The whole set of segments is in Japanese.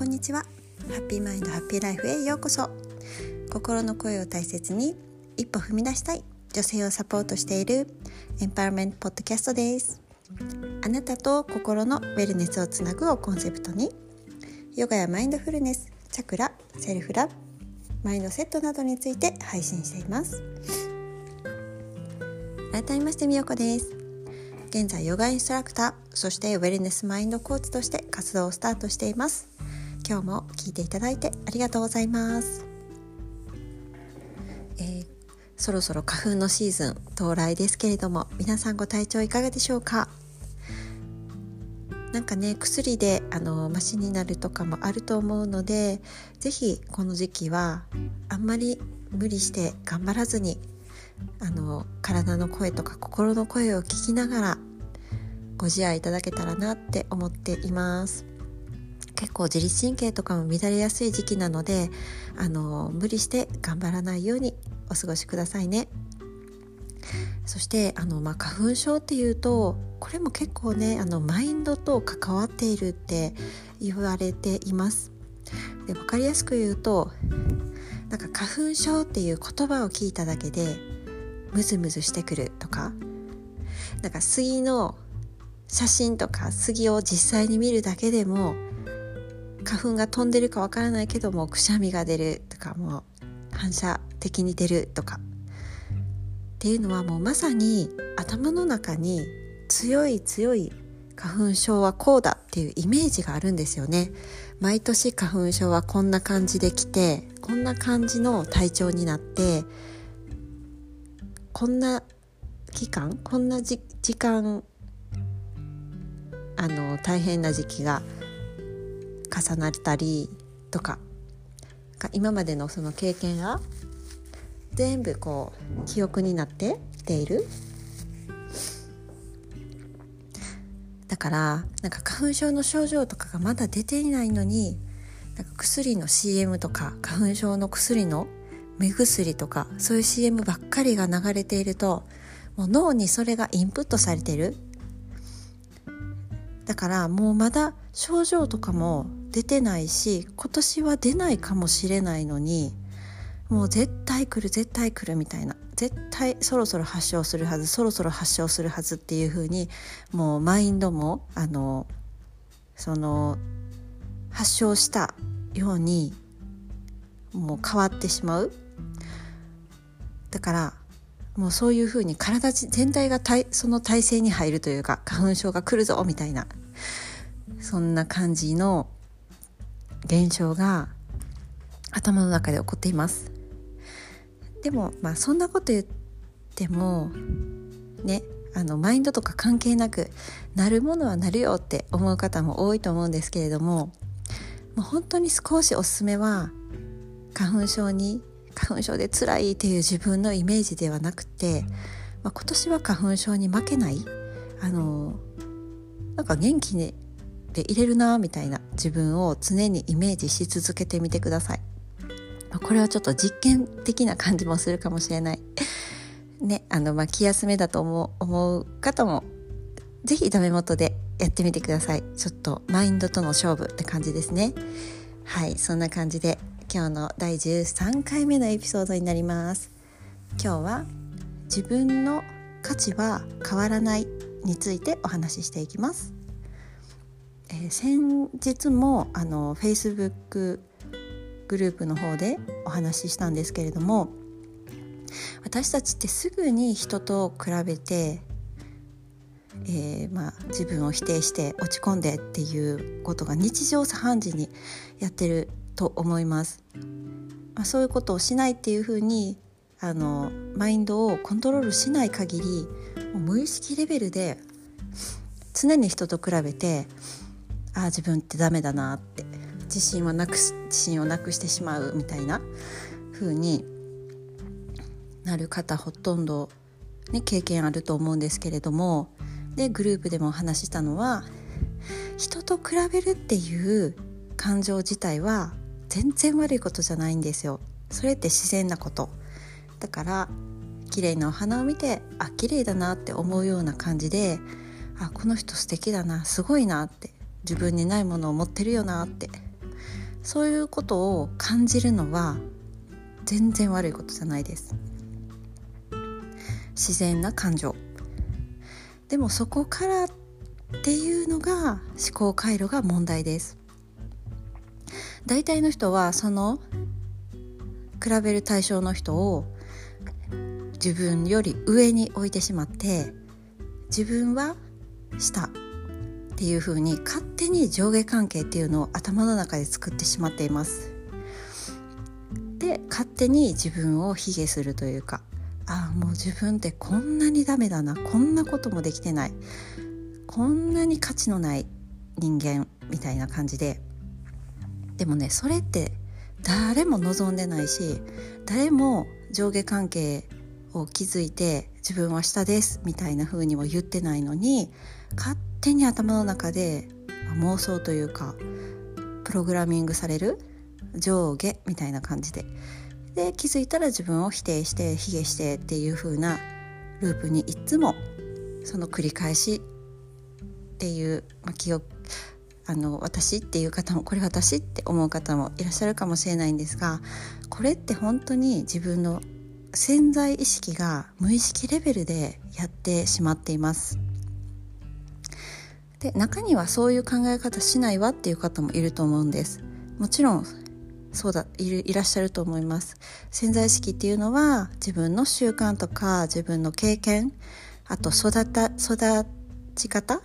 こんにちは。ハッピーマインドハッピーライフへようこそ。心の声を大切に一歩踏み出したい女性をサポートしているエンパワーメントポッドキャストです。あなたと心のウェルネスをつなぐをコンセプトにヨガやマインドフルネスチャクラセルフラブマインドセットなどについて配信しています。改めましてみよこです。現在ヨガインストラクターそしてウェルネスマインドコーチとして活動をスタートしています。今日も聞いていただいてありがとうございます、えー、そろそろ花粉のシーズン到来ですけれども皆さんご体調いかがでしょうか？なんかね薬であのマシになるとかもあると思うので是非この時期はあんまり無理して頑張らずにあの体の声とか心の声を聞きながらご自愛いただけたらなって思っています。結構自律神経とかも乱れやすい時期なのであの無理して頑張らないようにお過ごしくださいね。そしてあの、まあ、花粉症っていうとこれも結構ねあのマインドと関わっているって言われています。で分かりやすく言うとなんか花粉症っていう言葉を聞いただけでムズムズしてくるとかなんか杉の写真とか杉を実際に見るだけでも花粉が飛んでるかわからないけどもくしゃみが出るとかもう反射的に出るとか。っていうのはもうまさに頭の中に強い強い花粉症はこうだっていうイメージがあるんですよね。毎年花粉症はこんな感じで来てこんな感じの体調になってこんな期間こんな時間あの大変な時期が重なったりとか今までのその経験が全部こう記憶になってきている。だからなんか花粉症の症状とかがまだ出ていないのになんか薬の CM とか花粉症の薬の目薬とかそういう CM ばっかりが流れているともう脳にそれがインプットされてる。だからもうまだ症状とかも出てないし今年は出ないかもしれないのにもう絶対来る絶対来るみたいな絶対そろそろ発症するはずそろそろ発症するはずっていう風にもうマインドもあのその発症したようにもう変わってしまう。だからもうそういうふうに体全体がその体勢に入るというか花粉症が来るぞみたいなそんな感じの現象が頭の中で起こっています。でもまあそんなこと言ってもねあのマインドとか関係なくなるものはなるよって思う方も多いと思うんですけれどももう本当に少しおすすめは花粉症に花粉症で辛いっていう自分のイメージではなくて、まあ、今年は花粉症に負けないあのなんか元気にでいれるなみたいな自分を常にイメージし続けてみてください。ま、これはちょっと実験的な感じもするかもしれない。ね、あの、まあ、気休めだと思う思う方も、是非ダメ元でやってみてください。ちょっとマインドとの勝負って感じですね。はい、そんな感じで今日の第13回目のエピソードになります今日は自分の価値は変わらないについてお話ししていきます、えー、先日もあの Facebook グループの方でお話ししたんですけれども私たちってすぐに人と比べて、えー、まあ、自分を否定して落ち込んでっていうことが日常茶飯事にやってると思います。まあ、そういうことをしないっていうふうにあのマインドをコントロールしない限りもう無意識レベルで常に人と比べてああ自分ってダメだなって。自信はなくし自信をなくしてしまうみたいな風になる方ほとんど、ね、経験あると思うんですけれども。でグループでもお話ししたのは人と比べるっていう感情自体は全然悪いことじゃないんですよ。それって自然なこと。だから綺麗なお花を見てあ綺麗だなって思うような感じであこの人素敵だなすごいなって自分にないものを持ってるよなって。そういうことを感じるのは全然悪いことじゃないです。自然な感情。でもそこからっていうのが思考回路が問題です。大体の人はその比べる対象の人を自分より上に置いてしまって自分は下。っていう風に勝手に上下関係っていうのを頭の中で作ってしまっています。で勝手に自分を卑下するというかああもう自分ってこんなにダメだなこんなこともできてないこんなに価値のない人間みたいな感じででもねそれって誰も望んでないし誰も上下関係を築いて自分は下ですみたいな風にも言ってないのに勝手に頭の中で妄想というかプログラミングされる上下みたいな感じで。で気づいたら自分を否定して卑下してっていう風なループにいつもその繰り返しっていう、まあ、記憶あの私っていう方もこれ私って思う方もいらっしゃるかもしれないんですがこれって本当に自分の潜在意識が無意識レベルでやってしまっています。で中にはそういう考え方しないわっていう方もいると思うんです。もちろんそうだいいらっしゃると思います。潜在意識っていうのは自分の習慣とか自分の経験あと育た育ち方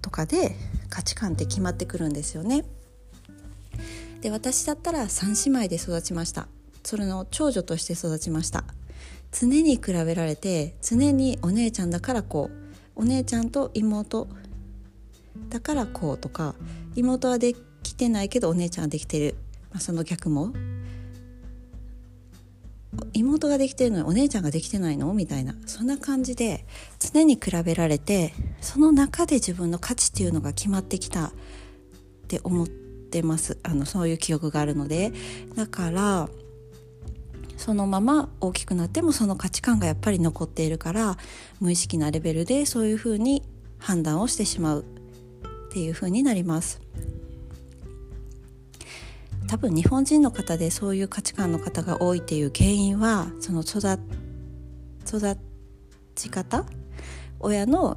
とかで価値観って決まってくるんですよね。で私だったら3姉妹で育ちました。それの長女として育ちました。常に比べられて常にお姉ちゃんだからこうお姉ちゃんと妹。だからこうとか妹はできてないけどお姉ちゃんはできてる、まあ、その逆も。妹ができてるのにお姉ちゃんができてないの？みたいな。そんな感じで常に比べられてその中で自分の価値っていうのが決まってきた。って思ってます。あのそういう記憶があるので。だからそのまま大きくなってもその価値観がやっぱり残っているから無意識なレベルでそういうふうに判断をしてしまうっていうふうになります。多分日本人の方でそういう価値観の方が多いっていう原因はその育育ち方？親の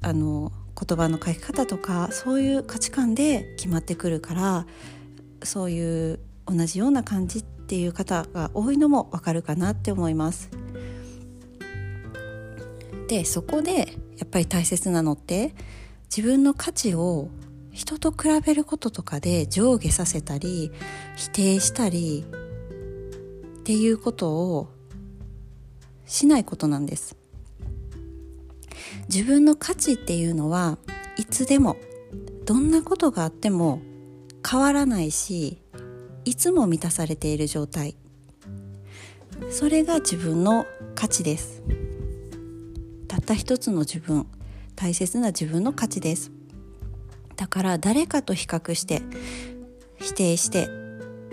あの言葉の書き方とかそういう価値観で決まってくるからそういう同じような感じっていう方が多いのもわかるかなって思います。でそこでやっぱり大切なのって自分の価値を人と比べることとかで上下させたり否定したりっていうことをしないことなんです自分の価値っていうのはいつでもどんなことがあっても変わらないしいつも満たされている状態。それが自分の価値です。たった一つの自分大切な自分の価値です。だから誰かと比較して否定して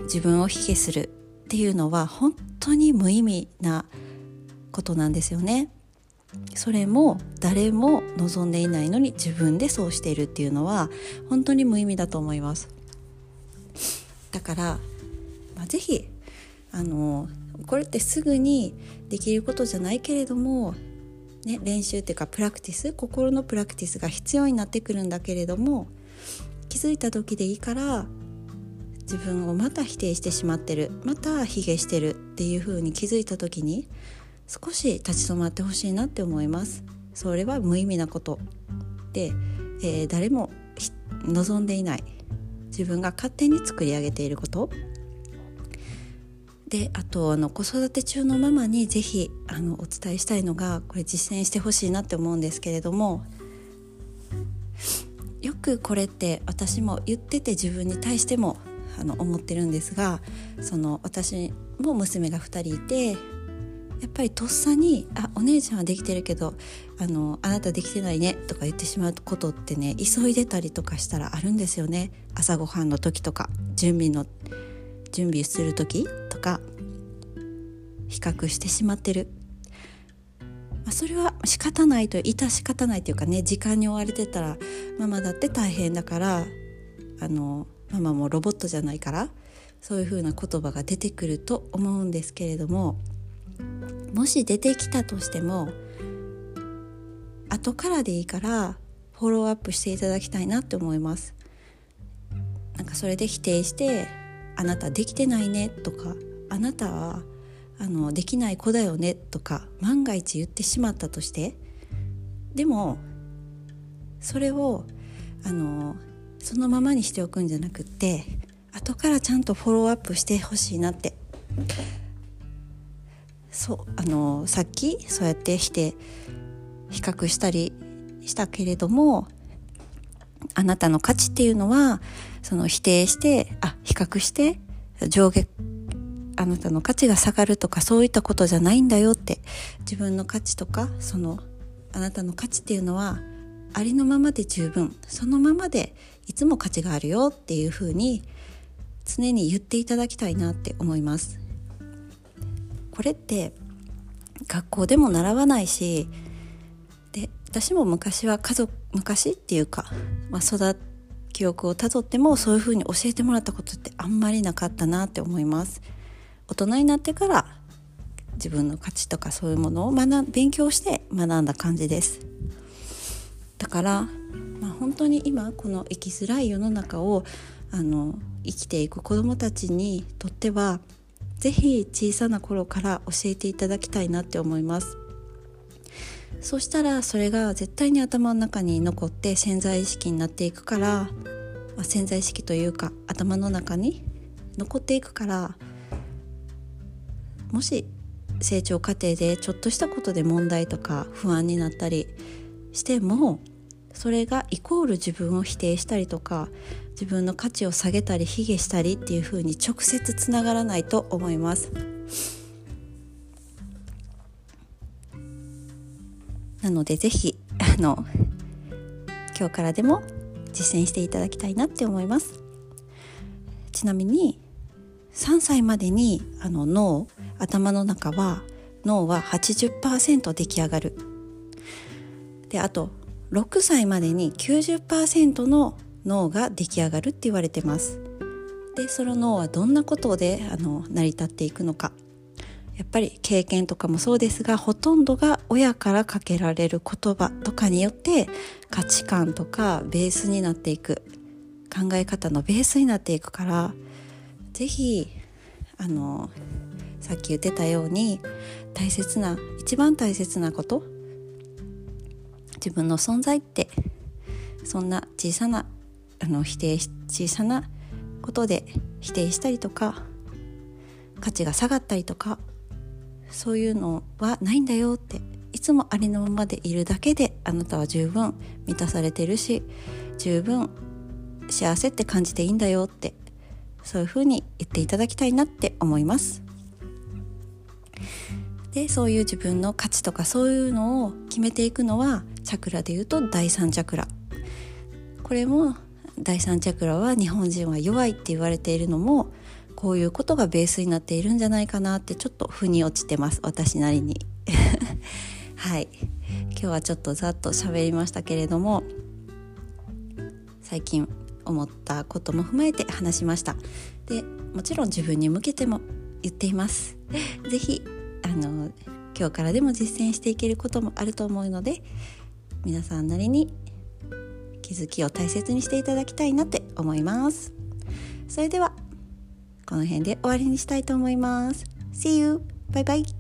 自分を卑下するっていうのは本当に無意味なことなんですよね。それも誰も望んでいないのに自分でそうしているっていうのは本当に無意味だと思います。だから、まあ、是非あのこれってすぐにできることじゃないけれども、ね、練習っていうかプラクティス心のプラクティスが必要になってくるんだけれども気づいた時でいいから自分をまた否定してしまってるまた卑下してるっていう風に気づいた時に少し立ち止まってほしいなって思います。それは無意味なこと。で、えー、誰も望んでいない。自分が勝手に作り上げていること。であとあの子育て中のママに是非あのお伝えしたいのがこれ実践してほしいなって思うんですけれどもよくこれって私も言ってて自分に対してもあの思ってるんですがその私も娘が2人いてやっぱりとっさに「あお姉ちゃんはできてるけどあのあなたできてないね」とか言ってしまうことってね急いでたりとかしたらあるんですよね。朝ごはんの時とか準備の準備する時とか比較してしまってる、まあ、それは仕方ないと致し方ないというかね時間に追われてたらママだって大変だからあのママもロボットじゃないからそういう風な言葉が出てくると思うんですけれどももし出てきたとしても後からでいいからフォローアップしていただきたいなって思います。なんかそれで否定して「あなたできてないね」とか「あなたはあのできない子だよね」とか万が一言ってしまったとしてでもそれをあのそのままにしておくんじゃなくって後からちゃんとフォローアップしてほしいなって。そうあのさっきそうやってして比較したりしたけれどもあなたの価値っていうのはその否定してあ比較して上下あなたの価値が下がるとかそういったことじゃないんだよって自分の価値とかそのあなたの価値っていうのはありのままで十分そのままでいつも価値があるよっていうふうに常に言っていただきたいなって思います。これって学校でも習わないしで私も昔は家族昔っていうか、まあ、育記憶をたどってもそういうふうに教えてもらったことってあんまりなかったなって思います。大人になってから自分の価値とかそういうものを学勉強して学んだ感じです。だから、まあ、本当に今この生きづらい世の中をあの生きていく子どもたちにとっては是非小さな頃から教えていただきたいなって思います。そしたらそれが絶対に頭の中に残って潜在意識になっていくから、ま、潜在意識というか頭の中に残っていくからもし成長過程でちょっとしたことで問題とか不安になったりしてもそれがイコール自分を否定したりとか自分の価値を下げたり卑下したりっていう風に直接つながらないと思います。なので是非あの今日からでも実践していただきたいなって思います。ちなみに3歳までにあの脳頭の中は脳は80%出来上がるであと6歳までに90%の脳が出来上がるって言われてます。でその脳はどんなことであの成り立っていくのか。やっぱり経験とかもそうですがほとんどが親からかけられる言葉とかによって価値観とかベースになっていく。考え方のベースになっていくから是非あのさっき言ってたように大切な一番大切なこと自分の存在ってそんな小さなあの否定小さなことで否定したりとか価値が下がったりとかそういうのはないんだよっていつもありのままでいるだけであなたは十分満たされてるし十分幸せって感じていいんだよってそういうふうに言っていただきたいなって思います。でそういう自分の価値とかそういうのを決めていくのはチャクラでいうと第三チャクラ。これも第三チャクラは日本人は弱いって言われているのもこういうことがベースになっているんじゃないかなってちょっと腑に落ちてます。私なりに。はい。今日はちょっとざっと喋りましたけれども最近思ったことも踏まえて話しました。でもちろん自分に向けても言っています。是非あの今日からでも実践していけることもあると思うので皆さんなりに気づきを大切にしていただきたいなって思います。それではこの辺で終わりにしたいと思います。See you! バイバイ